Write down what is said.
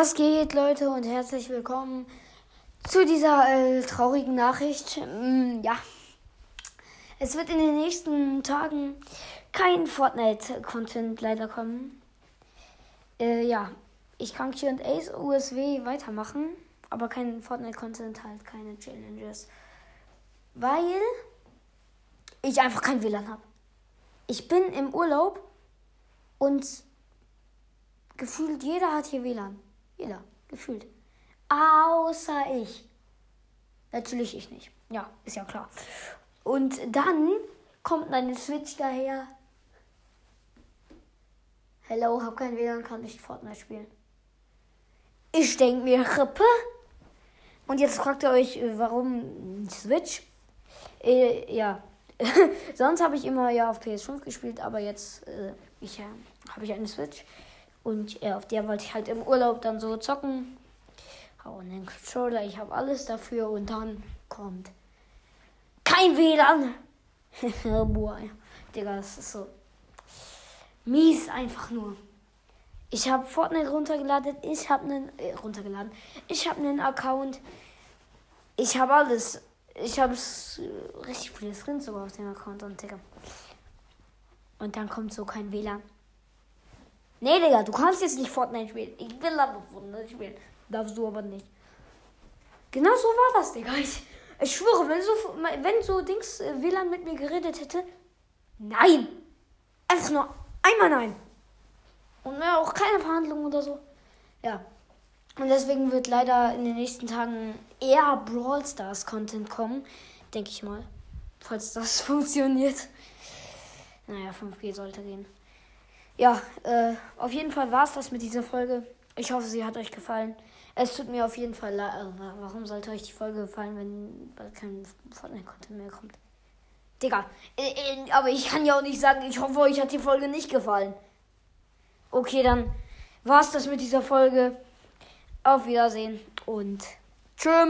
Was geht, Leute, und herzlich willkommen zu dieser äh, traurigen Nachricht. Mm, ja, es wird in den nächsten Tagen kein Fortnite-Content leider kommen. Äh, ja, ich kann QAs USW weitermachen, aber kein Fortnite-Content, halt keine Challenges. Weil ich einfach kein WLAN habe. Ich bin im Urlaub und gefühlt jeder hat hier WLAN. Jeder, gefühlt. Außer ich. Natürlich ich nicht. Ja, ist ja klar. Und dann kommt eine Switch daher. Hello, hab kein WLAN, kann nicht Fortnite spielen. Ich denk mir, Rippe. Und jetzt fragt ihr euch, warum Switch? Äh, ja. Sonst habe ich immer ja auf PS5 gespielt, aber jetzt äh, ich, äh, habe ich eine Switch. Und ja, auf der wollte ich halt im Urlaub dann so zocken. Hau den Controller, ich habe alles dafür und dann kommt kein WLAN. Boah, Digga, das ist so mies einfach nur. Ich habe Fortnite runtergeladen, ich habe einen äh, runtergeladen. Ich habe einen Account. Ich habe alles. Ich habe äh, richtig viele Skins sogar auf dem Account und Digga. Und dann kommt so kein WLAN. Nee, Digga, du kannst jetzt nicht Fortnite spielen. Ich will aber Fortnite spielen. Darfst du aber nicht. Genau so war das, Digga. Ich, ich schwöre, wenn so, wenn so Dings äh, WLAN mit mir geredet hätte. Nein! Einfach nur einmal nein. Und mehr auch keine Verhandlungen oder so. Ja. Und deswegen wird leider in den nächsten Tagen eher Brawl Stars Content kommen. Denke ich mal. Falls das funktioniert. Naja, 5G sollte gehen. Ja, äh, auf jeden Fall war es das mit dieser Folge. Ich hoffe, sie hat euch gefallen. Es tut mir auf jeden Fall leid. Also, warum sollte euch die Folge gefallen, wenn bald kein Fortnite-Content mehr kommt? Digga, äh, äh, aber ich kann ja auch nicht sagen, ich hoffe, euch hat die Folge nicht gefallen. Okay, dann war es das mit dieser Folge. Auf Wiedersehen und tschö